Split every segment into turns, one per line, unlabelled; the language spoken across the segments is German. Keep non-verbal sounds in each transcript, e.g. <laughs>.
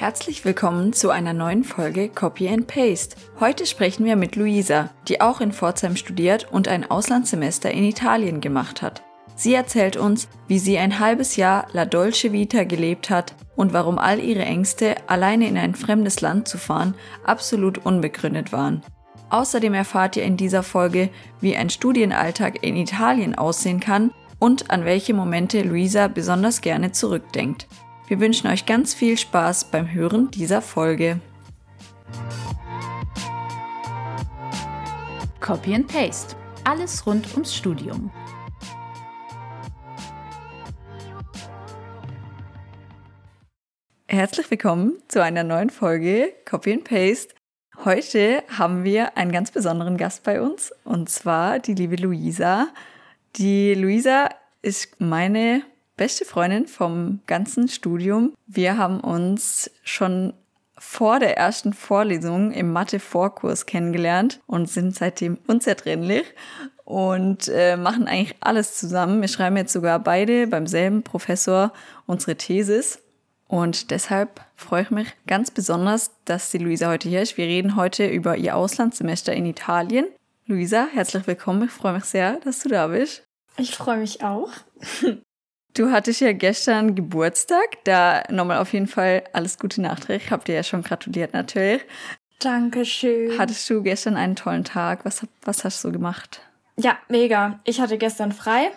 Herzlich willkommen zu einer neuen Folge Copy and Paste. Heute sprechen wir mit Luisa, die auch in Pforzheim studiert und ein Auslandssemester in Italien gemacht hat. Sie erzählt uns, wie sie ein halbes Jahr La Dolce Vita gelebt hat und warum all ihre Ängste, alleine in ein fremdes Land zu fahren, absolut unbegründet waren. Außerdem erfahrt ihr in dieser Folge, wie ein Studienalltag in Italien aussehen kann und an welche Momente Luisa besonders gerne zurückdenkt. Wir wünschen euch ganz viel Spaß beim Hören dieser Folge.
Copy and Paste. Alles rund ums Studium.
Herzlich willkommen zu einer neuen Folge Copy and Paste. Heute haben wir einen ganz besonderen Gast bei uns und zwar die liebe Luisa. Die Luisa ist meine beste Freundin vom ganzen Studium. Wir haben uns schon vor der ersten Vorlesung im Mathe-Vorkurs kennengelernt und sind seitdem unzertrennlich und äh, machen eigentlich alles zusammen. Wir schreiben jetzt sogar beide beim selben Professor unsere Thesis. Und deshalb freue ich mich ganz besonders, dass die Luisa heute hier ist. Wir reden heute über ihr Auslandssemester in Italien. Luisa, herzlich willkommen. Ich freue mich sehr, dass du da bist.
Ich freue mich auch.
Du hattest ja gestern Geburtstag. Da nochmal auf jeden Fall alles Gute nachträglich. Habt ihr ja schon gratuliert natürlich.
Dankeschön.
Hattest du gestern einen tollen Tag? Was, was hast du gemacht?
Ja, mega. Ich hatte gestern frei.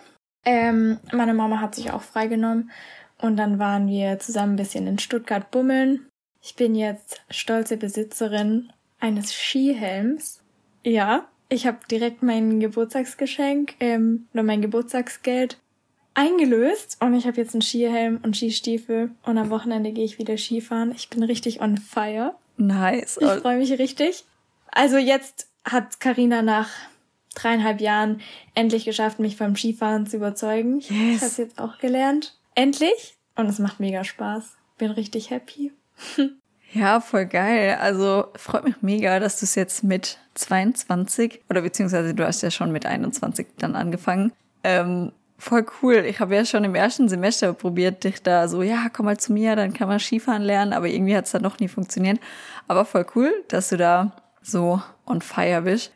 Ähm, meine Mama hat sich auch freigenommen. Und dann waren wir zusammen ein bisschen in Stuttgart bummeln. Ich bin jetzt stolze Besitzerin eines Skihelms. Ja, ich habe direkt mein Geburtstagsgeschenk ähm, oder mein Geburtstagsgeld eingelöst und ich habe jetzt einen Skihelm und Skistiefel und am Wochenende gehe ich wieder Skifahren. Ich bin richtig on fire.
Nice.
Ich freue mich richtig. Also jetzt hat Karina nach dreieinhalb Jahren endlich geschafft, mich vom Skifahren zu überzeugen.
Yes.
Ich habe jetzt auch gelernt. Endlich. Und es macht mega Spaß. Bin richtig happy. <laughs>
ja, voll geil. Also freut mich mega, dass du es jetzt mit 22 oder beziehungsweise du hast ja schon mit 21 dann angefangen. Ähm, Voll cool. Ich habe ja schon im ersten Semester probiert, dich da so, ja, komm mal zu mir, dann kann man Skifahren lernen, aber irgendwie hat es dann noch nie funktioniert. Aber voll cool, dass du da so on fire bist.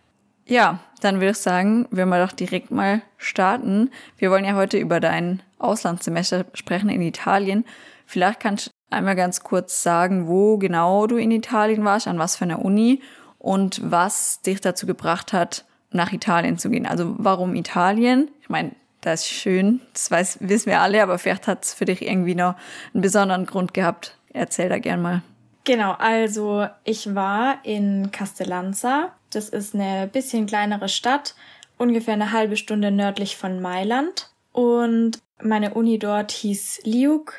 Ja, dann würde ich sagen, wir mal doch direkt mal starten. Wir wollen ja heute über dein Auslandssemester sprechen in Italien. Vielleicht kannst du einmal ganz kurz sagen, wo genau du in Italien warst, an was für einer Uni und was dich dazu gebracht hat, nach Italien zu gehen. Also warum Italien? Ich meine, das ist schön, das weiß, wissen wir alle, aber vielleicht hat es für dich irgendwie noch einen besonderen Grund gehabt. Erzähl da gern mal.
Genau, also ich war in Castellanza. Das ist eine bisschen kleinere Stadt, ungefähr eine halbe Stunde nördlich von Mailand. Und meine Uni dort hieß Liuk.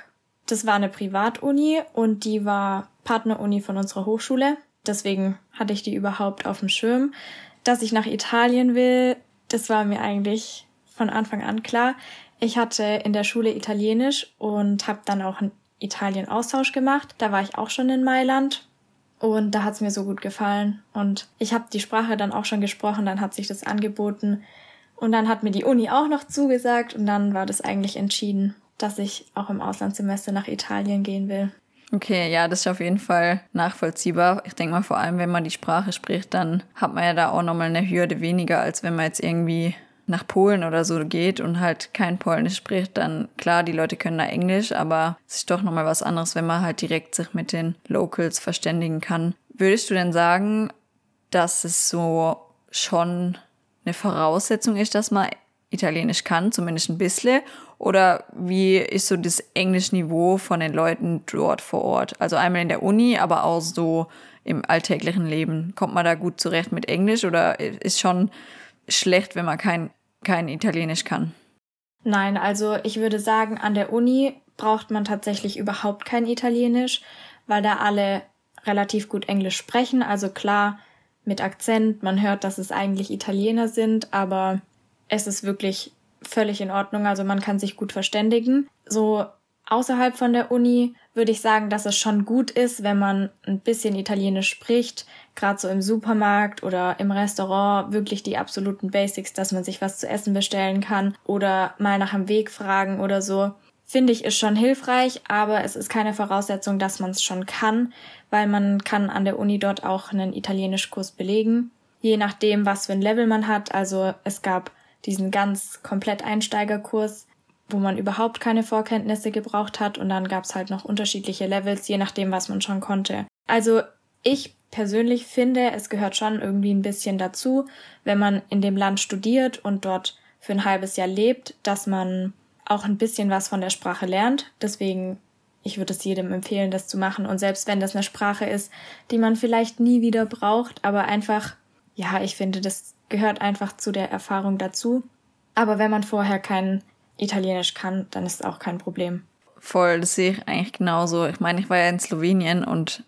Das war eine Privatuni und die war Partneruni von unserer Hochschule. Deswegen hatte ich die überhaupt auf dem Schirm. Dass ich nach Italien will, das war mir eigentlich von Anfang an klar. Ich hatte in der Schule Italienisch und habe dann auch einen Italien-Austausch gemacht. Da war ich auch schon in Mailand und da hat es mir so gut gefallen. Und ich habe die Sprache dann auch schon gesprochen, dann hat sich das angeboten. Und dann hat mir die Uni auch noch zugesagt und dann war das eigentlich entschieden, dass ich auch im Auslandssemester nach Italien gehen will.
Okay, ja, das ist auf jeden Fall nachvollziehbar. Ich denke mal, vor allem, wenn man die Sprache spricht, dann hat man ja da auch nochmal eine Hürde weniger, als wenn man jetzt irgendwie nach Polen oder so geht und halt kein Polnisch spricht, dann klar, die Leute können da Englisch, aber es ist doch nochmal was anderes, wenn man halt direkt sich mit den Locals verständigen kann. Würdest du denn sagen, dass es so schon eine Voraussetzung ist, dass man Italienisch kann, zumindest ein bisschen? Oder wie ist so das Englischniveau von den Leuten dort vor Ort? Also einmal in der Uni, aber auch so im alltäglichen Leben. Kommt man da gut zurecht mit Englisch oder ist schon schlecht, wenn man kein kein Italienisch kann.
Nein, also ich würde sagen, an der Uni braucht man tatsächlich überhaupt kein Italienisch, weil da alle relativ gut Englisch sprechen. Also klar, mit Akzent, man hört, dass es eigentlich Italiener sind, aber es ist wirklich völlig in Ordnung. Also man kann sich gut verständigen. So außerhalb von der Uni würde ich sagen, dass es schon gut ist, wenn man ein bisschen Italienisch spricht, gerade so im Supermarkt oder im Restaurant wirklich die absoluten Basics, dass man sich was zu essen bestellen kann oder mal nach dem Weg fragen oder so. finde ich, ist schon hilfreich, aber es ist keine Voraussetzung, dass man es schon kann, weil man kann an der Uni dort auch einen Italienischkurs belegen, je nachdem, was für ein Level man hat. Also es gab diesen ganz komplett Einsteigerkurs, wo man überhaupt keine Vorkenntnisse gebraucht hat und dann gab es halt noch unterschiedliche Levels, je nachdem, was man schon konnte. Also ich persönlich finde, es gehört schon irgendwie ein bisschen dazu, wenn man in dem Land studiert und dort für ein halbes Jahr lebt, dass man auch ein bisschen was von der Sprache lernt. Deswegen, ich würde es jedem empfehlen, das zu machen. Und selbst wenn das eine Sprache ist, die man vielleicht nie wieder braucht, aber einfach, ja, ich finde, das gehört einfach zu der Erfahrung dazu. Aber wenn man vorher kein Italienisch kann, dann ist es auch kein Problem.
Voll, das sehe ich eigentlich genauso. Ich meine, ich war ja in Slowenien und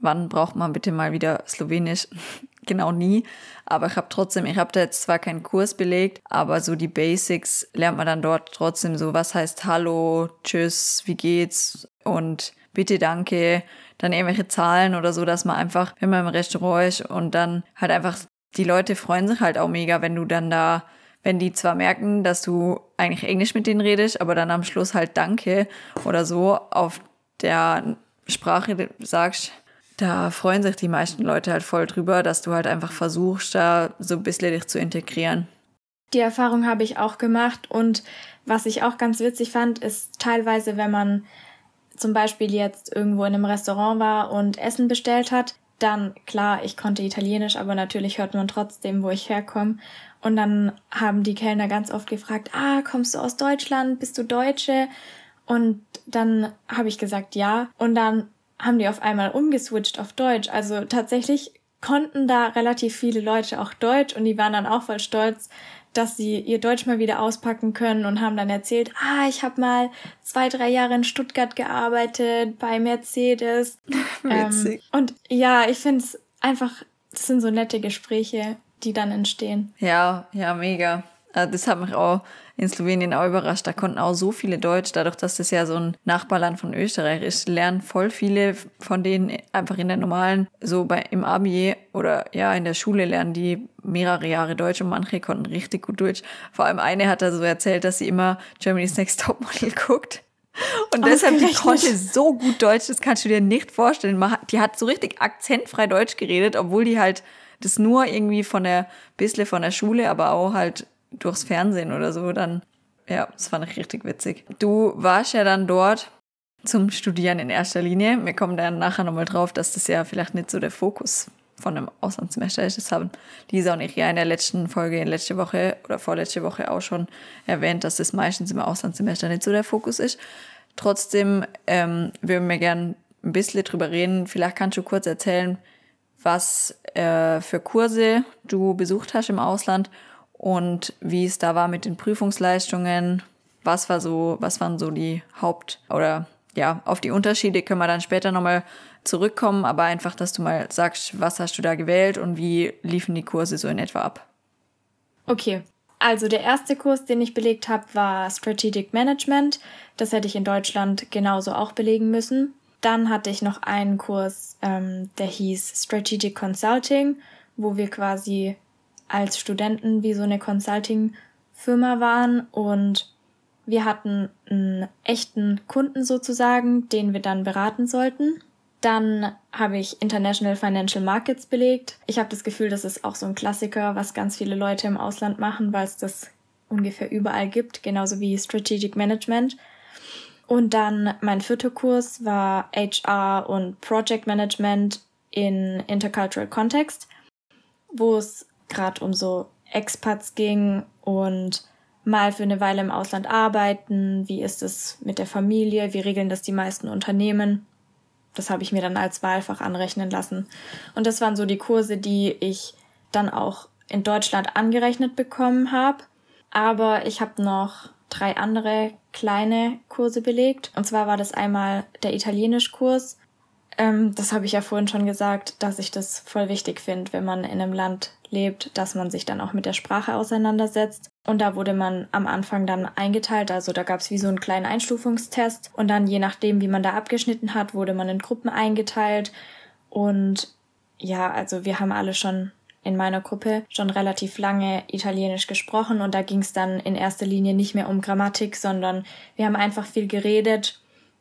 wann braucht man bitte mal wieder Slowenisch? <laughs> genau nie. Aber ich habe trotzdem, ich habe da jetzt zwar keinen Kurs belegt, aber so die Basics lernt man dann dort trotzdem so, was heißt Hallo, Tschüss, wie geht's und bitte, danke, dann irgendwelche Zahlen oder so, dass man einfach, wenn man im Restaurant ist und dann halt einfach, die Leute freuen sich halt auch mega, wenn du dann da, wenn die zwar merken, dass du eigentlich Englisch mit denen redest, aber dann am Schluss halt Danke oder so auf der Sprache sagst, da freuen sich die meisten Leute halt voll drüber, dass du halt einfach versuchst, da so ein bisschen dich zu integrieren.
Die Erfahrung habe ich auch gemacht und was ich auch ganz witzig fand, ist teilweise, wenn man zum Beispiel jetzt irgendwo in einem Restaurant war und Essen bestellt hat, dann klar, ich konnte Italienisch, aber natürlich hört man trotzdem, wo ich herkomme. Und dann haben die Kellner ganz oft gefragt, ah, kommst du aus Deutschland? Bist du Deutsche? Und dann habe ich gesagt, ja. Und dann haben die auf einmal umgeswitcht auf Deutsch. Also tatsächlich konnten da relativ viele Leute auch Deutsch und die waren dann auch voll stolz, dass sie ihr Deutsch mal wieder auspacken können und haben dann erzählt, ah, ich habe mal zwei, drei Jahre in Stuttgart gearbeitet bei Mercedes. <laughs> Witzig. Ähm, und ja, ich finde es einfach, das sind so nette Gespräche, die dann entstehen.
Ja, ja, mega. Äh, das hat mich auch in Slowenien auch überrascht. Da konnten auch so viele Deutsch, dadurch, dass das ja so ein Nachbarland von Österreich ist, lernen voll viele von denen einfach in der normalen, so bei im Abi oder ja in der Schule lernen die mehrere Jahre Deutsch und manche konnten richtig gut Deutsch. Vor allem eine hat da so erzählt, dass sie immer Germany's Next Topmodel <laughs> guckt. Und deshalb, die konnte so gut Deutsch, das kannst du dir nicht vorstellen. Die hat so richtig akzentfrei Deutsch geredet, obwohl die halt das nur irgendwie von der, bisschen von der Schule, aber auch halt durchs Fernsehen oder so, dann, ja, das fand ich richtig witzig. Du warst ja dann dort zum Studieren in erster Linie. Wir kommen dann nachher nochmal drauf, dass das ja vielleicht nicht so der Fokus von einem Auslandssemester ist. Das haben Lisa und ich ja in der letzten Folge, in letzte Woche oder vorletzte Woche auch schon erwähnt, dass das meistens im Auslandssemester nicht so der Fokus ist. Trotzdem ähm, würden wir gerne ein bisschen drüber reden. Vielleicht kannst du kurz erzählen, was äh, für Kurse du besucht hast im Ausland und wie es da war mit den Prüfungsleistungen. Was war so, was waren so die Haupt- oder ja, auf die Unterschiede können wir dann später nochmal zurückkommen, aber einfach, dass du mal sagst, was hast du da gewählt und wie liefen die Kurse so in etwa ab?
Okay, also der erste Kurs, den ich belegt habe, war Strategic Management. Das hätte ich in Deutschland genauso auch belegen müssen. Dann hatte ich noch einen Kurs, ähm, der hieß Strategic Consulting, wo wir quasi als Studenten wie so eine Consulting-Firma waren und wir hatten einen echten Kunden sozusagen, den wir dann beraten sollten. Dann habe ich International Financial Markets belegt. Ich habe das Gefühl, das ist auch so ein Klassiker, was ganz viele Leute im Ausland machen, weil es das ungefähr überall gibt, genauso wie Strategic Management. Und dann mein vierter Kurs war HR und Project Management in Intercultural Context, wo es gerade um so Expats ging und mal für eine Weile im Ausland arbeiten, wie ist es mit der Familie, wie regeln das die meisten Unternehmen. Das habe ich mir dann als Wahlfach anrechnen lassen. Und das waren so die Kurse, die ich dann auch in Deutschland angerechnet bekommen habe. Aber ich habe noch drei andere kleine Kurse belegt. Und zwar war das einmal der Italienischkurs. Ähm, das habe ich ja vorhin schon gesagt, dass ich das voll wichtig finde, wenn man in einem Land lebt, dass man sich dann auch mit der Sprache auseinandersetzt. Und da wurde man am Anfang dann eingeteilt, also da gab es wie so einen kleinen Einstufungstest und dann je nachdem, wie man da abgeschnitten hat, wurde man in Gruppen eingeteilt. Und ja, also wir haben alle schon in meiner Gruppe schon relativ lange Italienisch gesprochen und da ging es dann in erster Linie nicht mehr um Grammatik, sondern wir haben einfach viel geredet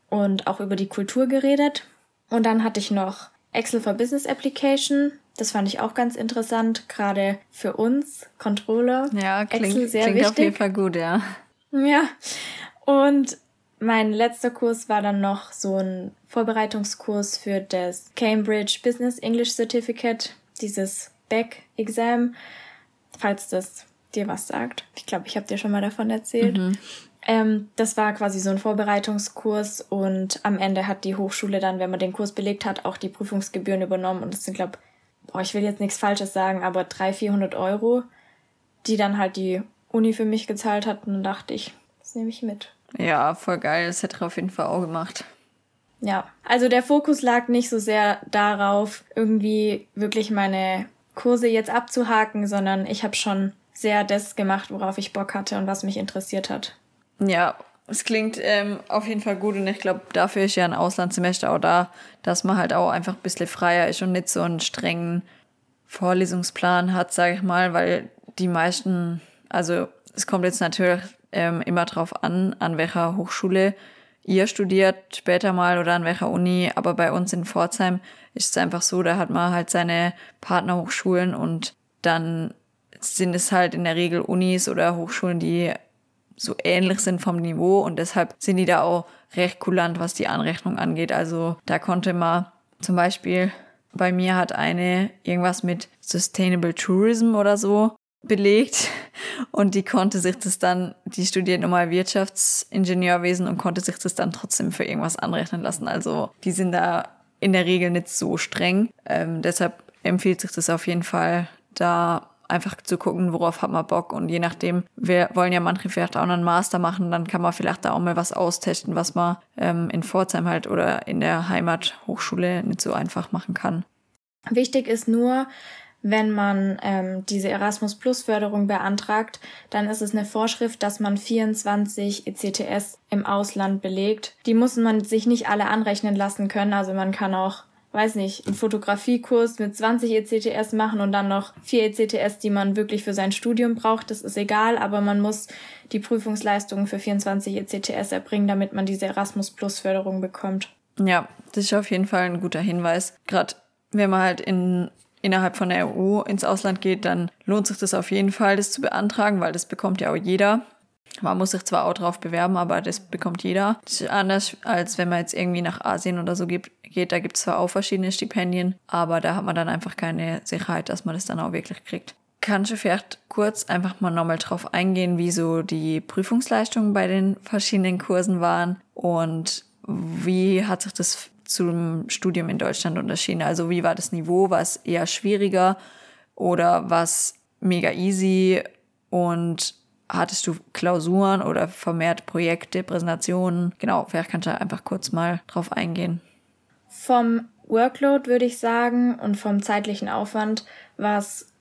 und auch über die Kultur geredet. Und dann hatte ich noch Excel for Business Application. Das fand ich auch ganz interessant, gerade für uns Controller. Ja, klingt, Excel sehr klingt wichtig. auf jeden Fall gut, ja. Ja. Und mein letzter Kurs war dann noch so ein Vorbereitungskurs für das Cambridge Business English Certificate, dieses Back-Exam, falls das dir was sagt. Ich glaube, ich habe dir schon mal davon erzählt. Mhm. Ähm, das war quasi so ein Vorbereitungskurs und am Ende hat die Hochschule dann, wenn man den Kurs belegt hat, auch die Prüfungsgebühren übernommen und das sind, glaube boah, ich will jetzt nichts Falsches sagen, aber 300, 400 Euro, die dann halt die Uni für mich gezahlt hat und dann dachte ich, das nehme ich mit.
Ja, voll geil. Das hätte er auf jeden Fall auch gemacht.
Ja, also der Fokus lag nicht so sehr darauf, irgendwie wirklich meine Kurse jetzt abzuhaken, sondern ich habe schon sehr das gemacht, worauf ich Bock hatte und was mich interessiert hat.
Ja, es klingt ähm, auf jeden Fall gut und ich glaube, dafür ist ja ein Auslandssemester auch da, dass man halt auch einfach ein bisschen freier ist und nicht so einen strengen Vorlesungsplan hat, sage ich mal, weil die meisten, also es kommt jetzt natürlich ähm, immer drauf an, an welcher Hochschule ihr studiert später mal oder an welcher Uni, aber bei uns in Pforzheim ist es einfach so, da hat man halt seine Partnerhochschulen und dann sind es halt in der Regel Unis oder Hochschulen, die so ähnlich sind vom Niveau und deshalb sind die da auch recht kulant, was die Anrechnung angeht. Also da konnte man zum Beispiel, bei mir hat eine irgendwas mit Sustainable Tourism oder so belegt <laughs> und die konnte sich das dann, die studiert nochmal Wirtschaftsingenieurwesen und konnte sich das dann trotzdem für irgendwas anrechnen lassen. Also die sind da in der Regel nicht so streng. Ähm, deshalb empfiehlt sich das auf jeden Fall, da einfach zu gucken, worauf hat man Bock. Und je nachdem, wir wollen ja manche vielleicht auch noch einen Master machen, dann kann man vielleicht da auch mal was austesten, was man ähm, in Pforzheim halt oder in der Heimathochschule nicht so einfach machen kann.
Wichtig ist nur, wenn man ähm, diese Erasmus Plus Förderung beantragt, dann ist es eine Vorschrift, dass man 24 ECTS im Ausland belegt. Die muss man sich nicht alle anrechnen lassen können. Also man kann auch weiß nicht, einen Fotografiekurs mit 20 ECTS machen und dann noch vier ECTS, die man wirklich für sein Studium braucht. Das ist egal, aber man muss die Prüfungsleistungen für 24 ECTS erbringen, damit man diese Erasmus Plus Förderung bekommt.
Ja, das ist auf jeden Fall ein guter Hinweis. Gerade wenn man halt in innerhalb von der EU ins Ausland geht, dann lohnt sich das auf jeden Fall, das zu beantragen, weil das bekommt ja auch jeder. Man muss sich zwar auch drauf bewerben, aber das bekommt jeder. Das ist anders, als wenn man jetzt irgendwie nach Asien oder so geht. Da gibt es zwar auch verschiedene Stipendien, aber da hat man dann einfach keine Sicherheit, dass man das dann auch wirklich kriegt. Kannst du vielleicht kurz einfach mal nochmal drauf eingehen, wie so die Prüfungsleistungen bei den verschiedenen Kursen waren und wie hat sich das zum Studium in Deutschland unterschieden? Also wie war das Niveau? War es eher schwieriger oder war es mega easy? Und hattest du Klausuren oder vermehrt Projekte, Präsentationen? Genau, vielleicht kannst du einfach kurz mal drauf eingehen.
Vom Workload würde ich sagen und vom zeitlichen Aufwand war es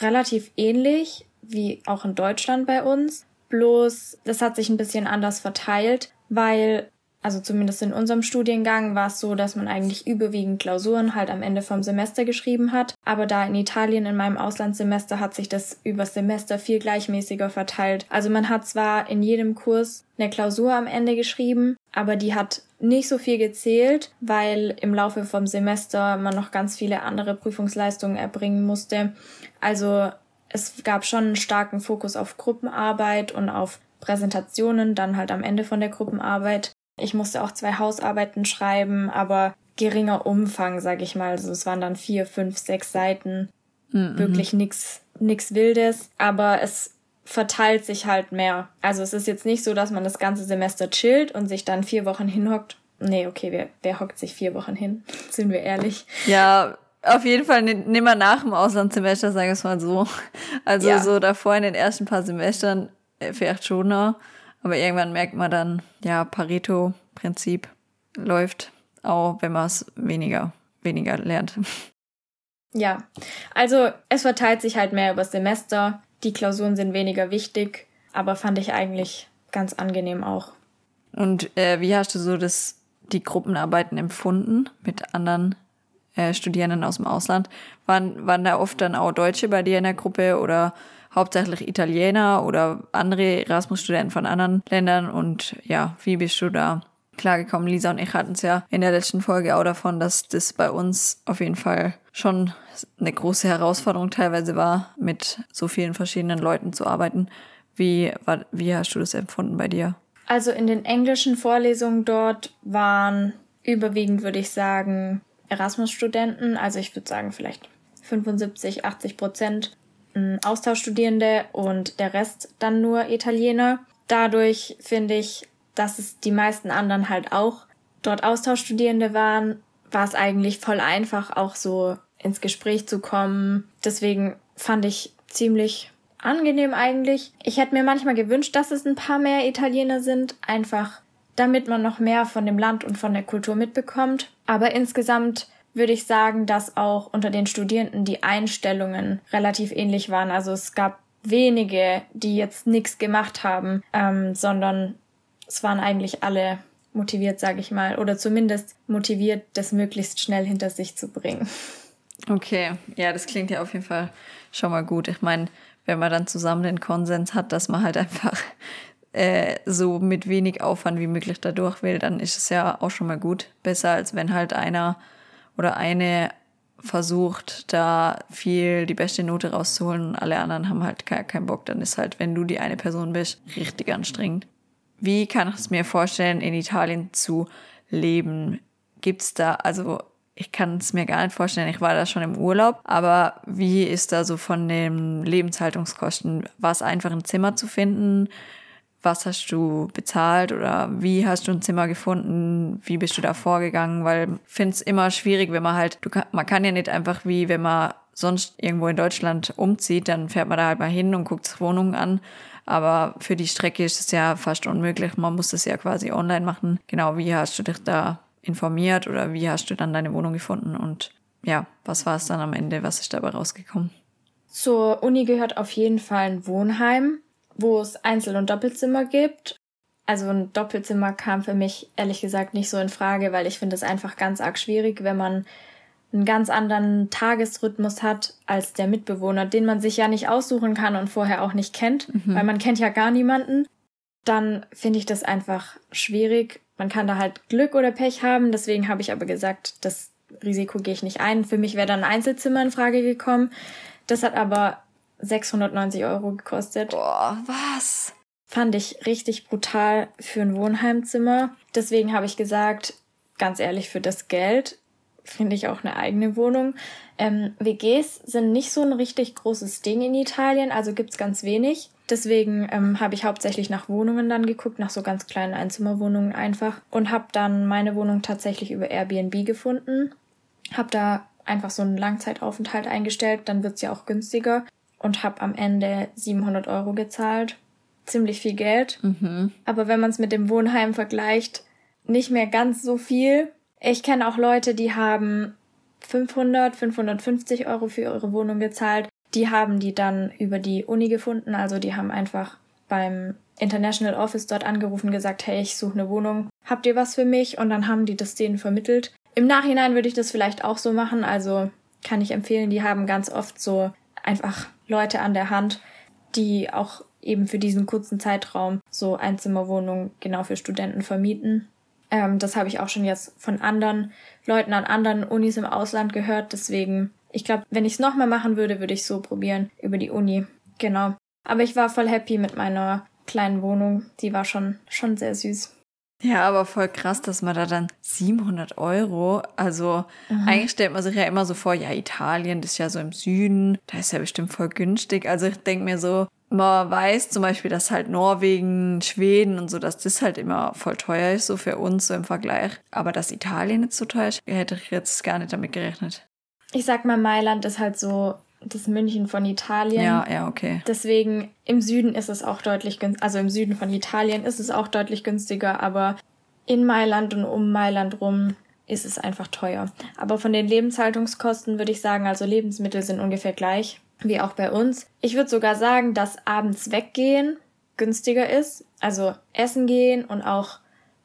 relativ ähnlich wie auch in Deutschland bei uns. Bloß, das hat sich ein bisschen anders verteilt, weil also zumindest in unserem Studiengang war es so, dass man eigentlich überwiegend Klausuren halt am Ende vom Semester geschrieben hat. Aber da in Italien in meinem Auslandssemester hat sich das übers Semester viel gleichmäßiger verteilt. Also man hat zwar in jedem Kurs eine Klausur am Ende geschrieben, aber die hat nicht so viel gezählt, weil im Laufe vom Semester man noch ganz viele andere Prüfungsleistungen erbringen musste. Also es gab schon einen starken Fokus auf Gruppenarbeit und auf Präsentationen, dann halt am Ende von der Gruppenarbeit. Ich musste auch zwei Hausarbeiten schreiben, aber geringer Umfang, sag ich mal. Also es waren dann vier, fünf, sechs Seiten. Mhm. Wirklich nix, nix Wildes. Aber es verteilt sich halt mehr. Also es ist jetzt nicht so, dass man das ganze Semester chillt und sich dann vier Wochen hinhockt. Nee, okay, wer, wer hockt sich vier Wochen hin? <laughs> Sind wir ehrlich?
Ja, auf jeden Fall nimmer nach dem Auslandssemester, sage ich es mal so. Also ja. so davor in den ersten paar Semestern äh, vielleicht schon noch. Aber irgendwann merkt man dann, ja, Pareto-Prinzip läuft, auch wenn man es weniger, weniger lernt. <laughs>
Ja, also es verteilt sich halt mehr über Semester. Die Klausuren sind weniger wichtig, aber fand ich eigentlich ganz angenehm auch.
Und äh, wie hast du so das, die Gruppenarbeiten empfunden mit anderen äh, Studierenden aus dem Ausland. Waren, waren da oft dann auch Deutsche bei dir in der Gruppe oder hauptsächlich Italiener oder andere Erasmus-Studenten von anderen Ländern? Und ja, wie bist du da klargekommen? Lisa und ich hatten es ja in der letzten Folge auch davon, dass das bei uns auf jeden Fall schon eine große Herausforderung teilweise war, mit so vielen verschiedenen Leuten zu arbeiten. Wie, wie hast du das empfunden bei dir?
Also in den englischen Vorlesungen dort waren überwiegend, würde ich sagen, Erasmus-Studenten. Also ich würde sagen vielleicht 75, 80 Prozent Austauschstudierende und der Rest dann nur Italiener. Dadurch finde ich, dass es die meisten anderen halt auch dort Austauschstudierende waren, war es eigentlich voll einfach, auch so ins Gespräch zu kommen. Deswegen fand ich ziemlich angenehm eigentlich. Ich hätte mir manchmal gewünscht, dass es ein paar mehr Italiener sind, einfach damit man noch mehr von dem Land und von der Kultur mitbekommt. Aber insgesamt würde ich sagen, dass auch unter den Studierenden die Einstellungen relativ ähnlich waren. Also es gab wenige, die jetzt nichts gemacht haben, ähm, sondern es waren eigentlich alle motiviert, sage ich mal, oder zumindest motiviert, das möglichst schnell hinter sich zu bringen.
Okay, ja, das klingt ja auf jeden Fall schon mal gut. Ich meine, wenn man dann zusammen den Konsens hat, dass man halt einfach <laughs> äh, so mit wenig Aufwand wie möglich da durch will, dann ist es ja auch schon mal gut. Besser als wenn halt einer oder eine versucht, da viel die beste Note rauszuholen und alle anderen haben halt keinen Bock. Dann ist halt, wenn du die eine Person bist, richtig anstrengend. Wie kann ich es mir vorstellen, in Italien zu leben? Gibt's da, also ich kann es mir gar nicht vorstellen, ich war da schon im Urlaub, aber wie ist da so von den Lebenshaltungskosten? War es einfach ein Zimmer zu finden? Was hast du bezahlt oder wie hast du ein Zimmer gefunden? Wie bist du da vorgegangen? Weil ich finde es immer schwierig, wenn man halt, du kann, man kann ja nicht einfach wie, wenn man sonst irgendwo in Deutschland umzieht, dann fährt man da halt mal hin und guckt Wohnungen an. Aber für die Strecke ist es ja fast unmöglich. Man muss das ja quasi online machen. Genau, wie hast du dich da informiert oder wie hast du dann deine Wohnung gefunden und ja, was war es dann am Ende? Was ist dabei rausgekommen?
Zur Uni gehört auf jeden Fall ein Wohnheim, wo es Einzel- und Doppelzimmer gibt. Also ein Doppelzimmer kam für mich ehrlich gesagt nicht so in Frage, weil ich finde es einfach ganz arg schwierig, wenn man einen ganz anderen Tagesrhythmus hat als der Mitbewohner, den man sich ja nicht aussuchen kann und vorher auch nicht kennt, mhm. weil man kennt ja gar niemanden. Dann finde ich das einfach schwierig man kann da halt Glück oder Pech haben. Deswegen habe ich aber gesagt, das Risiko gehe ich nicht ein. Für mich wäre dann ein Einzelzimmer in Frage gekommen. Das hat aber 690 Euro gekostet.
Boah, was?
Fand ich richtig brutal für ein Wohnheimzimmer. Deswegen habe ich gesagt, ganz ehrlich, für das Geld finde ich auch eine eigene Wohnung. Ähm, WGs sind nicht so ein richtig großes Ding in Italien, also gibt's ganz wenig. Deswegen ähm, habe ich hauptsächlich nach Wohnungen dann geguckt, nach so ganz kleinen Einzimmerwohnungen einfach und habe dann meine Wohnung tatsächlich über Airbnb gefunden. Habe da einfach so einen Langzeitaufenthalt eingestellt, dann wird's ja auch günstiger und habe am Ende 700 Euro gezahlt. Ziemlich viel Geld. Mhm. Aber wenn man es mit dem Wohnheim vergleicht, nicht mehr ganz so viel. Ich kenne auch Leute, die haben 500, 550 Euro für ihre Wohnung gezahlt. Die haben die dann über die Uni gefunden. Also die haben einfach beim International Office dort angerufen, gesagt, hey, ich suche eine Wohnung. Habt ihr was für mich? Und dann haben die das denen vermittelt. Im Nachhinein würde ich das vielleicht auch so machen. Also kann ich empfehlen, die haben ganz oft so einfach Leute an der Hand, die auch eben für diesen kurzen Zeitraum so Einzimmerwohnungen genau für Studenten vermieten. Ähm, das habe ich auch schon jetzt von anderen Leuten an anderen Unis im Ausland gehört. Deswegen, ich glaube, wenn ich es nochmal machen würde, würde ich so probieren über die Uni. Genau. Aber ich war voll happy mit meiner kleinen Wohnung. Die war schon, schon sehr süß.
Ja, aber voll krass, dass man da dann 700 Euro, also mhm. eigentlich stellt man sich ja immer so vor, ja, Italien, das ist ja so im Süden, da ist ja bestimmt voll günstig. Also ich denke mir so, man weiß zum Beispiel, dass halt Norwegen, Schweden und so, dass das halt immer voll teuer ist, so für uns so im Vergleich. Aber dass Italien jetzt so teuer ist, hätte ich jetzt gar nicht damit gerechnet.
Ich sag mal, Mailand ist halt so das München von Italien.
Ja, ja, okay.
Deswegen im Süden ist es auch deutlich günstiger, also im Süden von Italien ist es auch deutlich günstiger, aber in Mailand und um Mailand rum ist es einfach teuer. Aber von den Lebenshaltungskosten würde ich sagen, also Lebensmittel sind ungefähr gleich wie auch bei uns. Ich würde sogar sagen, dass abends weggehen günstiger ist. Also essen gehen und auch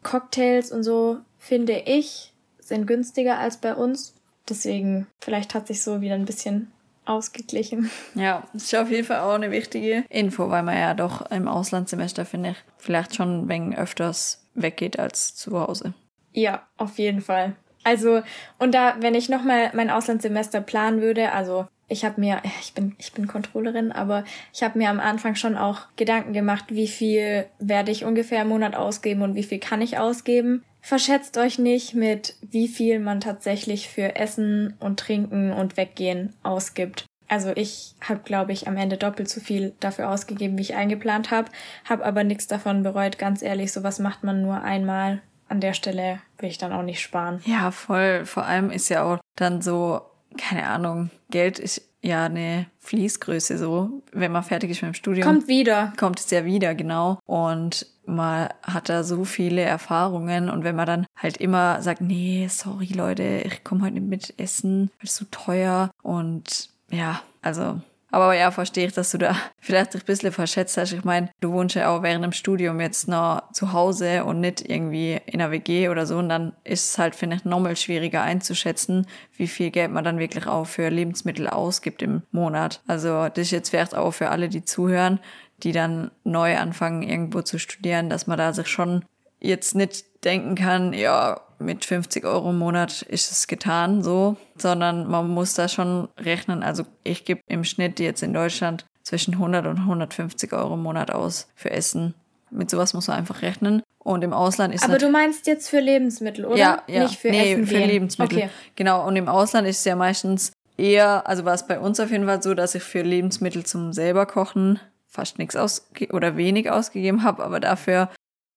Cocktails und so, finde ich, sind günstiger als bei uns. deswegen, vielleicht hat sich so wieder ein bisschen ausgeglichen.
Ja, das ist auf jeden Fall auch eine wichtige Info, weil man ja doch im Auslandssemester, finde ich, vielleicht schon ein wenig öfters weggeht als zu Hause.
Ja, auf jeden Fall. Also, und da, wenn ich nochmal mein Auslandssemester planen würde, also ich habe mir, ich bin, ich bin Controllerin, aber ich habe mir am Anfang schon auch Gedanken gemacht, wie viel werde ich ungefähr im Monat ausgeben und wie viel kann ich ausgeben. Verschätzt euch nicht mit, wie viel man tatsächlich für Essen und Trinken und Weggehen ausgibt. Also ich habe, glaube ich, am Ende doppelt so viel dafür ausgegeben, wie ich eingeplant habe, habe aber nichts davon bereut. Ganz ehrlich, sowas macht man nur einmal. An der Stelle will ich dann auch nicht sparen.
Ja, voll. Vor allem ist ja auch dann so, keine Ahnung, Geld ist ja eine Fließgröße so. Wenn man fertig ist mit dem Studium.
Kommt wieder.
Kommt es ja wieder, genau. Und man hat da so viele Erfahrungen und wenn man dann halt immer sagt, nee, sorry Leute, ich komme heute nicht mit essen, weil es so teuer und ja, also aber ja, verstehe ich, dass du da <laughs> vielleicht ein bisschen verschätzt hast. Ich meine, du wohnst ja auch während dem Studium jetzt noch zu Hause und nicht irgendwie in einer WG oder so. Und dann ist es halt, finde ich, nochmal schwieriger einzuschätzen, wie viel Geld man dann wirklich auch für Lebensmittel ausgibt im Monat. Also das ist jetzt vielleicht auch für alle, die zuhören, die dann neu anfangen, irgendwo zu studieren, dass man da sich schon jetzt nicht denken kann, ja, mit 50 Euro im Monat ist es getan, so, sondern man muss da schon rechnen. Also ich gebe im Schnitt jetzt in Deutschland zwischen 100 und 150 Euro im Monat aus für Essen. Mit sowas muss man einfach rechnen. Und im Ausland ist
Aber du meinst jetzt für Lebensmittel, oder?
Ja, ja.
Nicht für
nee,
Essen
für
gehen.
Lebensmittel.
Okay.
Genau. Und im Ausland ist es ja meistens eher, also war es bei uns auf jeden Fall so, dass ich für Lebensmittel zum selber kochen fast nichts ausge oder wenig ausgegeben habe, aber dafür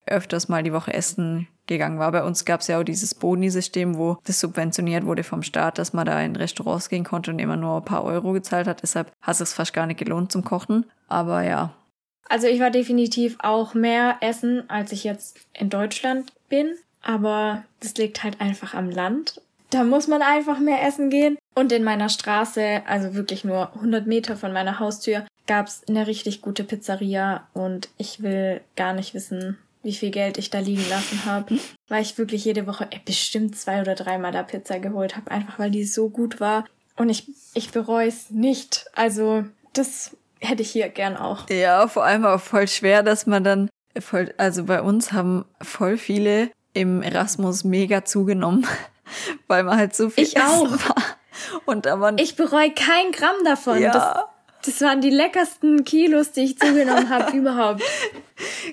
öfters mal die Woche essen gegangen war. Bei uns gab es ja auch dieses Boni-System, wo das subventioniert wurde vom Staat, dass man da in Restaurants gehen konnte und immer nur ein paar Euro gezahlt hat. Deshalb hat es fast gar nicht gelohnt zum Kochen. Aber ja.
Also ich war definitiv auch mehr essen, als ich jetzt in Deutschland bin. Aber das liegt halt einfach am Land. Da muss man einfach mehr essen gehen. Und in meiner Straße, also wirklich nur 100 Meter von meiner Haustür, gab es eine richtig gute Pizzeria. Und ich will gar nicht wissen, wie viel Geld ich da liegen lassen habe, weil ich wirklich jede Woche äh, bestimmt zwei oder dreimal da Pizza geholt habe, einfach weil die so gut war. Und ich, ich bereue es nicht. Also das hätte ich hier gern auch.
Ja, vor allem auch voll schwer, dass man dann voll, also bei uns haben voll viele im Erasmus mega zugenommen, <laughs> weil man halt so viel
Ich auch.
war. Und da man,
Ich bereue kein Gramm davon.
Ja.
Das, das waren die leckersten Kilos, die ich zugenommen habe <laughs> überhaupt.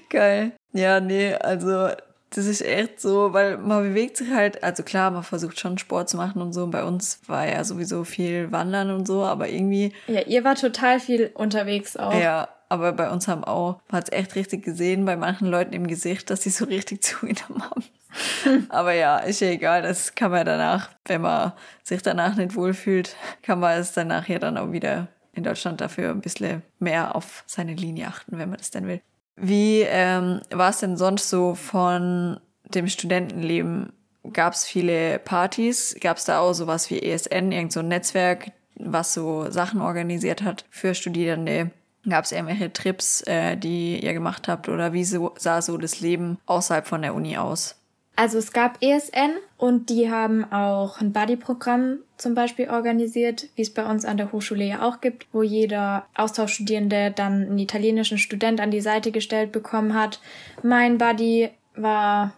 Geil. Ja, nee, also das ist echt so, weil man bewegt sich halt, also klar, man versucht schon Sport zu machen und so. Bei uns war ja sowieso viel Wandern und so, aber irgendwie,
Ja, ihr war total viel unterwegs auch.
ja, aber bei uns haben auch, man hat es echt richtig gesehen, bei manchen Leuten im Gesicht, dass sie so richtig <laughs> zugenommen haben. <laughs> aber ja, ist ja egal, das kann man danach, wenn man sich danach nicht wohlfühlt, kann man es danach ja dann auch wieder in Deutschland dafür ein bisschen mehr auf seine Linie achten, wenn man das denn will. Wie ähm, war es denn sonst so von dem Studentenleben? Gab es viele Partys? Gab es da auch sowas wie ESN, irgend so ein Netzwerk, was so Sachen organisiert hat für Studierende? Gab es irgendwelche Trips, äh, die ihr gemacht habt? Oder wie so, sah so das Leben außerhalb von der Uni aus?
Also es gab ESN und die haben auch ein Buddy-Programm zum Beispiel organisiert, wie es bei uns an der Hochschule ja auch gibt, wo jeder Austauschstudierende dann einen italienischen Student an die Seite gestellt bekommen hat. Mein Buddy war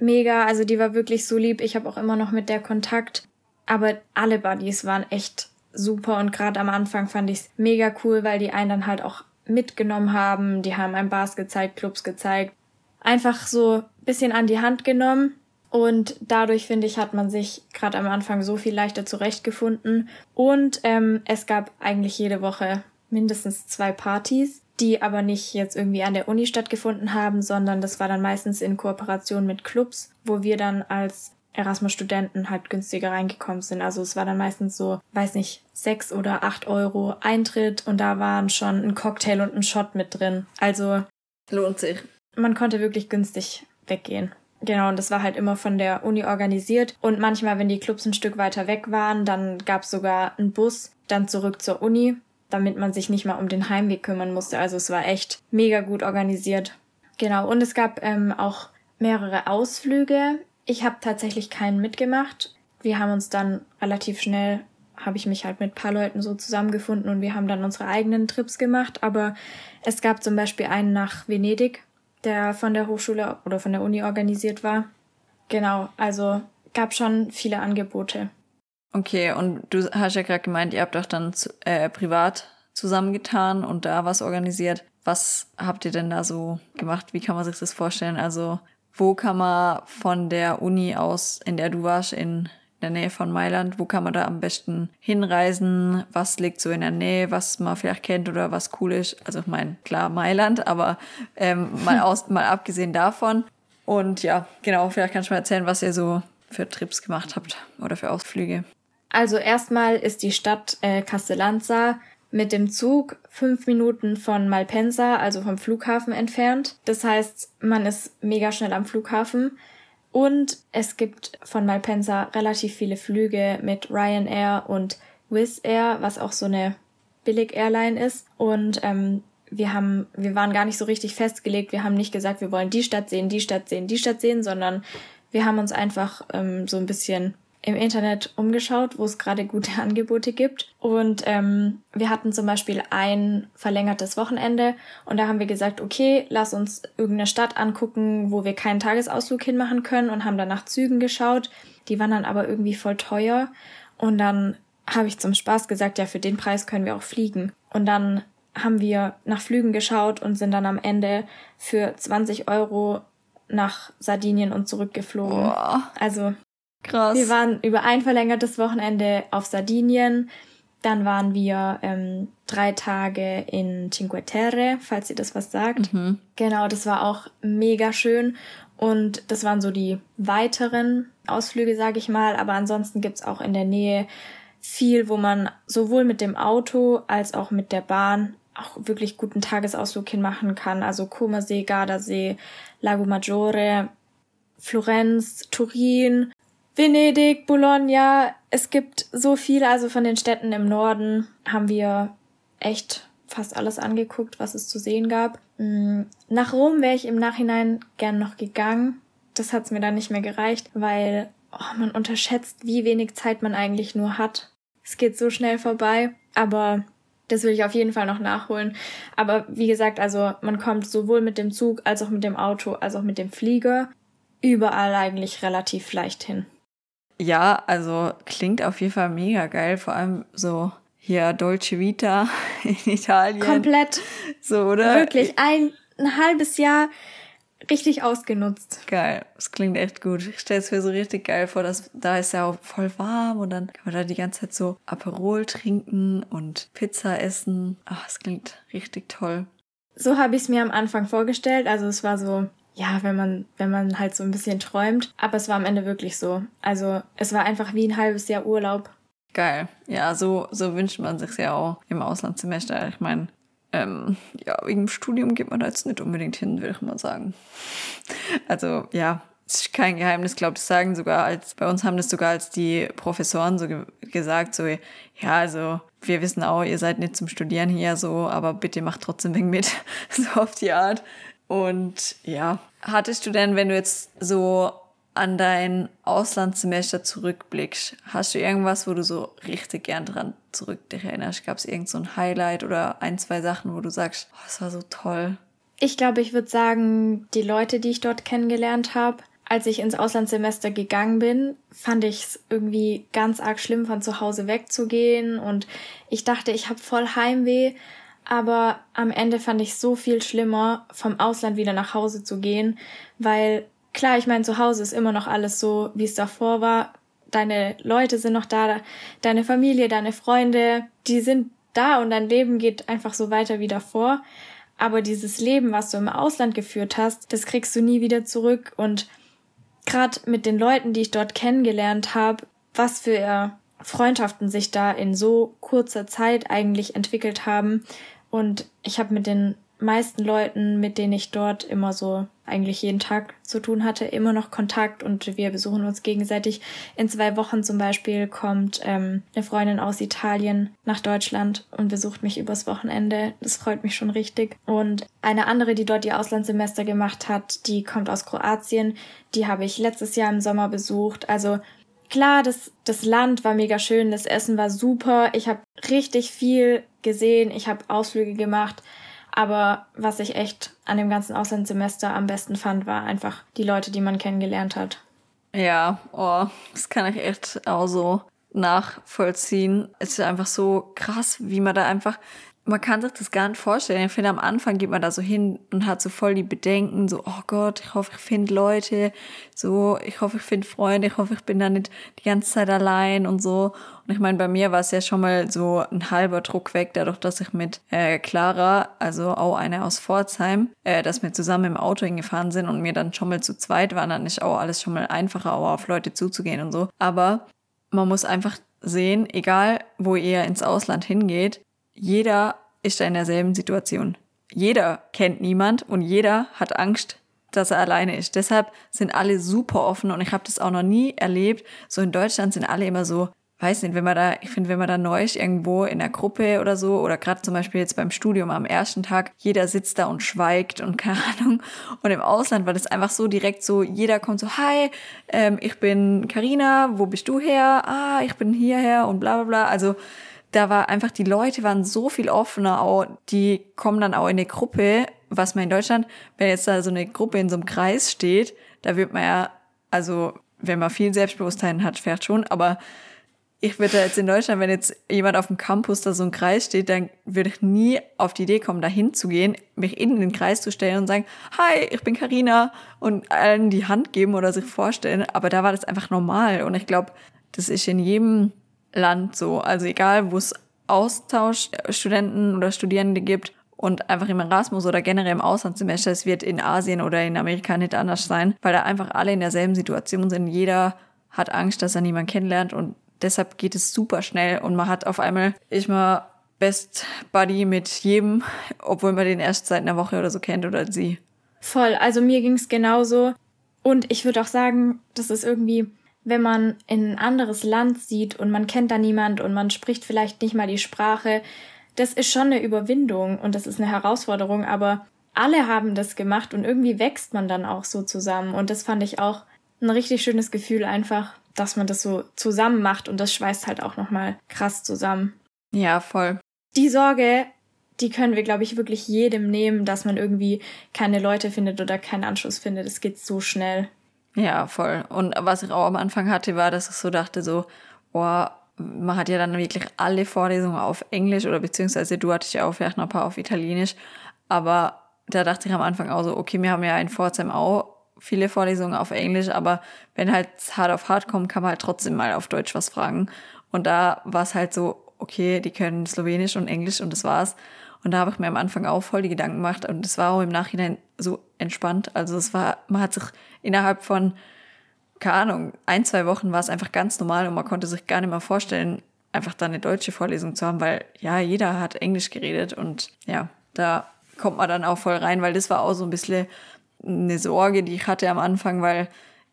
mega, also die war wirklich so lieb. Ich habe auch immer noch mit der Kontakt. Aber alle Buddies waren echt super und gerade am Anfang fand ich's mega cool, weil die einen dann halt auch mitgenommen haben. Die haben einem Bars gezeigt, Clubs gezeigt. Einfach so bisschen an die Hand genommen. Und dadurch, finde ich, hat man sich gerade am Anfang so viel leichter zurechtgefunden. Und ähm, es gab eigentlich jede Woche mindestens zwei Partys, die aber nicht jetzt irgendwie an der Uni stattgefunden haben, sondern das war dann meistens in Kooperation mit Clubs, wo wir dann als Erasmus-Studenten halt günstiger reingekommen sind. Also es war dann meistens so, weiß nicht, sechs oder acht Euro Eintritt und da waren schon ein Cocktail und ein Shot mit drin. Also
Lohnt sich.
man konnte wirklich günstig weggehen. Genau, und das war halt immer von der Uni organisiert. Und manchmal, wenn die Clubs ein Stück weiter weg waren, dann gab es sogar einen Bus dann zurück zur Uni, damit man sich nicht mal um den Heimweg kümmern musste. Also es war echt mega gut organisiert. Genau, und es gab ähm, auch mehrere Ausflüge. Ich habe tatsächlich keinen mitgemacht. wir haben uns dann relativ schnell, habe ich mich halt mit ein paar Leuten so zusammengefunden und wir haben dann unsere eigenen Trips gemacht. Aber es gab zum Beispiel einen nach Venedig, der von der Hochschule oder von der Uni organisiert war. Genau, also gab schon viele Angebote.
Okay, und du hast ja gerade gemeint, ihr habt doch dann äh, privat zusammengetan und da was organisiert. Was habt ihr denn da so gemacht? Wie kann man sich das vorstellen? Also, wo kann man von der Uni aus, in der du warst, in der Nähe von Mailand, wo kann man da am besten hinreisen? Was liegt so in der Nähe, was man vielleicht kennt oder was cool ist? Also, ich meine, klar, Mailand, aber ähm, mal, <laughs> aus, mal abgesehen davon. Und ja, genau, vielleicht kannst du mal erzählen, was ihr so für Trips gemacht habt oder für Ausflüge.
Also erstmal ist die Stadt äh, Castellanza mit dem Zug fünf Minuten von Malpensa, also vom Flughafen entfernt. Das heißt, man ist mega schnell am Flughafen. Und es gibt von Malpensa relativ viele Flüge mit Ryanair und Wizz Air, was auch so eine Billig-Airline ist. Und ähm, wir haben, wir waren gar nicht so richtig festgelegt. Wir haben nicht gesagt, wir wollen die Stadt sehen, die Stadt sehen, die Stadt sehen, sondern wir haben uns einfach ähm, so ein bisschen im Internet umgeschaut, wo es gerade gute <laughs> Angebote gibt. Und ähm, wir hatten zum Beispiel ein verlängertes Wochenende und da haben wir gesagt, okay, lass uns irgendeine Stadt angucken, wo wir keinen Tagesausflug hinmachen können und haben dann nach Zügen geschaut. Die waren dann aber irgendwie voll teuer. Und dann habe ich zum Spaß gesagt, ja, für den Preis können wir auch fliegen. Und dann haben wir nach Flügen geschaut und sind dann am Ende für 20 Euro nach Sardinien und zurückgeflogen. Boah. Also Krass. Wir waren über ein verlängertes Wochenende auf Sardinien. Dann waren wir ähm, drei Tage in Cinque Terre, falls ihr das was sagt. Mhm. Genau, das war auch mega schön. Und das waren so die weiteren Ausflüge, sage ich mal. Aber ansonsten gibt's auch in der Nähe viel, wo man sowohl mit dem Auto als auch mit der Bahn auch wirklich guten Tagesausflug hinmachen kann. Also Comersee, Gardasee, Lago Maggiore, Florenz, Turin, Venedig, Bologna. Es gibt so viele, also von den Städten im Norden haben wir echt fast alles angeguckt, was es zu sehen gab. Mm, nach Rom wäre ich im Nachhinein gern noch gegangen. Das hat's mir dann nicht mehr gereicht, weil oh, man unterschätzt, wie wenig Zeit man eigentlich nur hat. Es geht so schnell vorbei, aber das will ich auf jeden Fall noch nachholen. Aber wie gesagt, also man kommt sowohl mit dem Zug als auch mit dem Auto als auch mit dem Flieger überall eigentlich relativ leicht hin.
Ja, also klingt auf jeden Fall mega geil, vor allem so hier Dolce Vita <laughs> in Italien. Komplett.
So, oder? Wirklich, ein, ein halbes Jahr richtig ausgenutzt.
Geil, das klingt echt gut. Ich stelle es mir so richtig geil vor, dass da ist ja auch voll warm und dann kann man da die ganze Zeit so Aperol trinken und Pizza essen. Ach, es klingt richtig toll.
So habe ich es mir am Anfang vorgestellt. Also es war so, ja, wenn man, wenn man halt so ein bisschen träumt. Aber es war am Ende wirklich so. Also es war einfach wie ein halbes Jahr Urlaub.
Geil. Ja, so, so wünscht man sich ja auch im Auslandssemester. Ich meine, ähm, ja, wegen dem Studium geht man da jetzt nicht unbedingt hin, würde ich mal sagen. Also, ja, es ist kein Geheimnis, glaube ich, sagen sogar als, bei uns haben das sogar als die Professoren so ge gesagt, so, ja, also, wir wissen auch, ihr seid nicht zum Studieren hier so, aber bitte macht trotzdem wegen mit, <laughs> so auf die Art. Und ja, hattest du denn, wenn du jetzt so an dein Auslandssemester zurückblickst, hast du irgendwas, wo du so richtig gern dran zurück dich erinnerst? Gab es irgend so ein Highlight oder ein, zwei Sachen, wo du sagst, oh, das war so toll?
Ich glaube, ich würde sagen, die Leute, die ich dort kennengelernt habe, als ich ins Auslandssemester gegangen bin, fand ich es irgendwie ganz arg schlimm, von zu Hause wegzugehen. Und ich dachte, ich habe voll Heimweh. Aber am Ende fand ich so viel schlimmer, vom Ausland wieder nach Hause zu gehen, weil klar, ich meine, zu Hause ist immer noch alles so, wie es davor war. Deine Leute sind noch da, deine Familie, deine Freunde, die sind da und dein Leben geht einfach so weiter wie davor. Aber dieses Leben, was du im Ausland geführt hast, das kriegst du nie wieder zurück. Und gerade mit den Leuten, die ich dort kennengelernt habe, was für Freundschaften sich da in so kurzer Zeit eigentlich entwickelt haben, und ich habe mit den meisten Leuten, mit denen ich dort immer so eigentlich jeden Tag zu tun hatte, immer noch Kontakt und wir besuchen uns gegenseitig. In zwei Wochen zum Beispiel kommt ähm, eine Freundin aus Italien nach Deutschland und besucht mich übers Wochenende. Das freut mich schon richtig. Und eine andere, die dort ihr Auslandssemester gemacht hat, die kommt aus Kroatien. Die habe ich letztes Jahr im Sommer besucht. Also klar, das, das Land war mega schön, das Essen war super, ich habe richtig viel gesehen, ich habe Ausflüge gemacht. Aber was ich echt an dem ganzen Auslandssemester am besten fand, war einfach die Leute, die man kennengelernt hat.
Ja, oh, das kann ich echt auch so nachvollziehen. Es ist einfach so krass, wie man da einfach, man kann sich das gar nicht vorstellen. Ich finde, am Anfang geht man da so hin und hat so voll die Bedenken, so, oh Gott, ich hoffe, ich finde Leute, so, ich hoffe, ich finde Freunde, ich hoffe, ich bin da nicht die ganze Zeit allein und so. Und ich meine, bei mir war es ja schon mal so ein halber Druck weg, dadurch, dass ich mit äh, Clara, also auch eine aus Pforzheim, äh, dass wir zusammen im Auto hingefahren sind und mir dann schon mal zu zweit waren, dann ist auch alles schon mal einfacher, auch auf Leute zuzugehen und so. Aber man muss einfach sehen, egal wo ihr ins Ausland hingeht, jeder ist in derselben Situation. Jeder kennt niemand und jeder hat Angst, dass er alleine ist. Deshalb sind alle super offen und ich habe das auch noch nie erlebt. So in Deutschland sind alle immer so, weiß nicht, wenn man da, ich finde, wenn man da neu ist, irgendwo in der Gruppe oder so, oder gerade zum Beispiel jetzt beim Studium am ersten Tag, jeder sitzt da und schweigt und <laughs> keine Ahnung. Und im Ausland war das einfach so direkt so, jeder kommt so, hi, ähm, ich bin Karina, wo bist du her? Ah, ich bin hierher und bla bla bla. Also da war einfach, die Leute waren so viel offener, auch, die kommen dann auch in eine Gruppe, was man in Deutschland, wenn jetzt da so eine Gruppe in so einem Kreis steht, da wird man ja, also wenn man viel Selbstbewusstsein hat, fährt schon, aber ich würde jetzt in Deutschland, wenn jetzt jemand auf dem Campus da so ein Kreis steht, dann würde ich nie auf die Idee kommen, da hinzugehen, mich in den Kreis zu stellen und sagen, hi, ich bin Karina und allen die Hand geben oder sich vorstellen. Aber da war das einfach normal. Und ich glaube, das ist in jedem Land so. Also egal, wo es Austauschstudenten oder Studierende gibt und einfach im Erasmus oder generell im Auslandssemester, es wird in Asien oder in Amerika nicht anders sein, weil da einfach alle in derselben Situation sind. Jeder hat Angst, dass er niemanden kennenlernt und deshalb geht es super schnell und man hat auf einmal, ich mal Best Buddy mit jedem, obwohl man den erst seit einer Woche oder so kennt oder sie.
Voll, also mir ging es genauso. Und ich würde auch sagen, das ist irgendwie, wenn man in ein anderes Land sieht und man kennt da niemand und man spricht vielleicht nicht mal die Sprache, das ist schon eine Überwindung und das ist eine Herausforderung, aber alle haben das gemacht und irgendwie wächst man dann auch so zusammen. Und das fand ich auch ein richtig schönes Gefühl einfach, dass man das so zusammen macht und das schweißt halt auch nochmal krass zusammen.
Ja, voll.
Die Sorge, die können wir, glaube ich, wirklich jedem nehmen, dass man irgendwie keine Leute findet oder keinen Anschluss findet. Es geht so schnell.
Ja, voll. Und was ich auch am Anfang hatte, war, dass ich so dachte, so, boah, man hat ja dann wirklich alle Vorlesungen auf Englisch oder beziehungsweise du hattest ja auch vielleicht noch ein paar auf Italienisch. Aber da dachte ich am Anfang auch so, okay, wir haben ja in Pforzheim auch viele Vorlesungen auf Englisch, aber wenn halt hart auf hart kommt, kann man halt trotzdem mal auf Deutsch was fragen. Und da war es halt so, okay, die können Slowenisch und Englisch und das war's. Und da habe ich mir am Anfang auch voll die Gedanken gemacht und es war auch im Nachhinein so entspannt. Also es war, man hat sich innerhalb von, keine Ahnung, ein, zwei Wochen war es einfach ganz normal und man konnte sich gar nicht mehr vorstellen, einfach da eine deutsche Vorlesung zu haben, weil ja, jeder hat Englisch geredet und ja, da kommt man dann auch voll rein, weil das war auch so ein bisschen eine Sorge, die ich hatte am Anfang, weil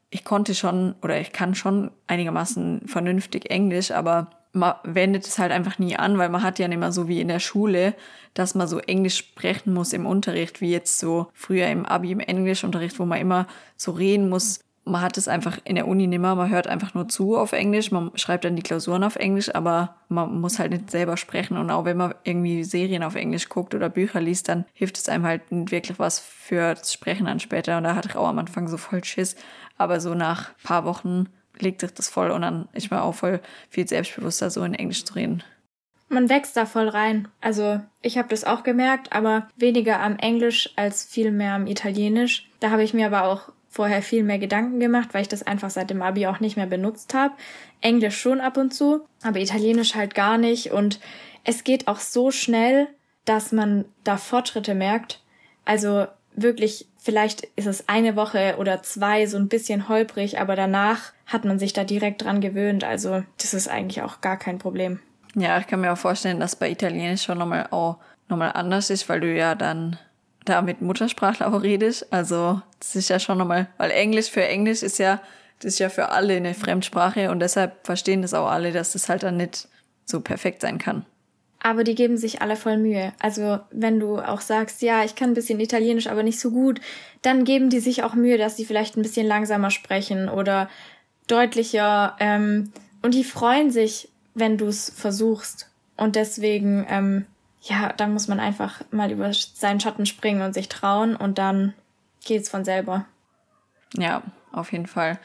ich konnte schon oder ich kann schon einigermaßen vernünftig Englisch, aber man wendet es halt einfach nie an, weil man hat ja nicht mehr so wie in der Schule, dass man so Englisch sprechen muss im Unterricht, wie jetzt so früher im Abi im Englischunterricht, wo man immer so reden muss, man hat es einfach in der Uni nimmer, man hört einfach nur zu auf Englisch, man schreibt dann die Klausuren auf Englisch, aber man muss halt nicht selber sprechen und auch wenn man irgendwie Serien auf Englisch guckt oder Bücher liest, dann hilft es einem halt nicht wirklich was für das Sprechen dann später und da hatte ich auch am Anfang so voll Schiss, aber so nach paar Wochen legt sich das voll und dann ist man auch voll viel selbstbewusster so in Englisch zu reden.
Man wächst da voll rein. Also ich habe das auch gemerkt, aber weniger am Englisch als viel mehr am Italienisch. Da habe ich mir aber auch vorher viel mehr Gedanken gemacht, weil ich das einfach seit dem Abi auch nicht mehr benutzt habe. Englisch schon ab und zu, aber Italienisch halt gar nicht. Und es geht auch so schnell, dass man da Fortschritte merkt. Also wirklich, vielleicht ist es eine Woche oder zwei so ein bisschen holprig, aber danach hat man sich da direkt dran gewöhnt. Also das ist eigentlich auch gar kein Problem.
Ja, ich kann mir auch vorstellen, dass bei Italienisch schon nochmal auch nochmal anders ist, weil du ja dann da mit Muttersprachler auch redest. Also das ist ja schon nochmal, weil Englisch für Englisch ist ja, das ist ja für alle eine Fremdsprache und deshalb verstehen das auch alle, dass das halt dann nicht so perfekt sein kann.
Aber die geben sich alle voll Mühe. Also wenn du auch sagst, ja, ich kann ein bisschen Italienisch, aber nicht so gut, dann geben die sich auch Mühe, dass sie vielleicht ein bisschen langsamer sprechen oder deutlicher ähm, und die freuen sich, wenn du es versuchst. Und deswegen, ähm, ja, da muss man einfach mal über seinen Schatten springen und sich trauen und dann geht's von selber.
Ja, auf jeden Fall.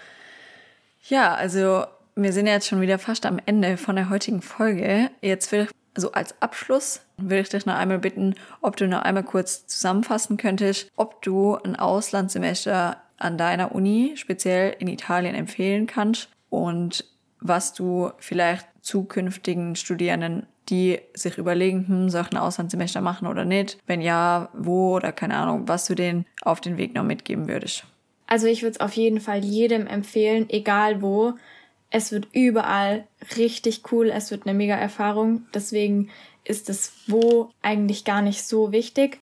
Ja, also wir sind jetzt schon wieder fast am Ende von der heutigen Folge. Jetzt will ich, also als Abschluss, will ich dich noch einmal bitten, ob du noch einmal kurz zusammenfassen könntest, ob du ein Auslandssemester an deiner Uni, speziell in Italien, empfehlen kannst und was du vielleicht zukünftigen Studierenden, die sich überlegen, hm, soll ich ein Auslandssemester machen oder nicht? Wenn ja, wo oder keine Ahnung, was du denen auf den Weg noch mitgeben würdest.
Also ich würde es auf jeden Fall jedem empfehlen, egal wo. Es wird überall richtig cool, es wird eine mega Erfahrung. Deswegen ist es wo eigentlich gar nicht so wichtig.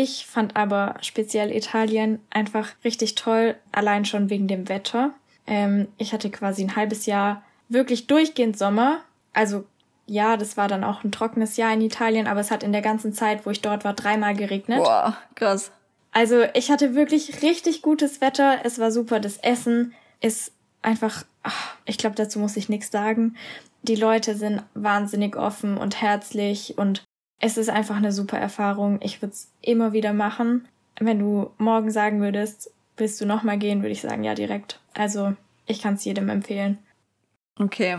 Ich fand aber speziell Italien einfach richtig toll, allein schon wegen dem Wetter. Ähm, ich hatte quasi ein halbes Jahr wirklich durchgehend Sommer. Also ja, das war dann auch ein trockenes Jahr in Italien, aber es hat in der ganzen Zeit, wo ich dort war, dreimal geregnet.
Boah, krass.
Also ich hatte wirklich richtig gutes Wetter. Es war super. Das Essen ist einfach, ach, ich glaube, dazu muss ich nichts sagen. Die Leute sind wahnsinnig offen und herzlich und es ist einfach eine super Erfahrung. Ich würde es immer wieder machen. Wenn du morgen sagen würdest, willst du nochmal gehen, würde ich sagen, ja, direkt. Also ich kann es jedem empfehlen.
Okay,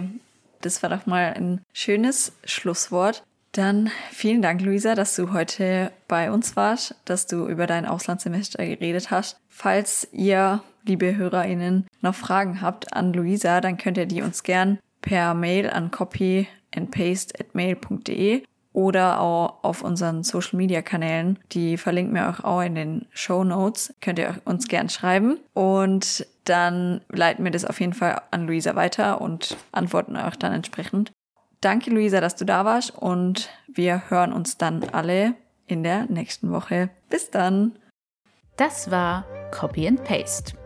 das war doch mal ein schönes Schlusswort. Dann vielen Dank, Luisa, dass du heute bei uns warst, dass du über dein Auslandssemester geredet hast. Falls ihr, liebe HörerInnen, noch Fragen habt an Luisa, dann könnt ihr die uns gern per Mail an copyandpaste@mail.de oder auch auf unseren Social Media Kanälen. Die verlinken wir euch auch in den Show Notes. Könnt ihr uns gern schreiben und dann leiten wir das auf jeden Fall an Luisa weiter und antworten euch dann entsprechend. Danke, Luisa, dass du da warst und wir hören uns dann alle in der nächsten Woche. Bis dann.
Das war Copy and Paste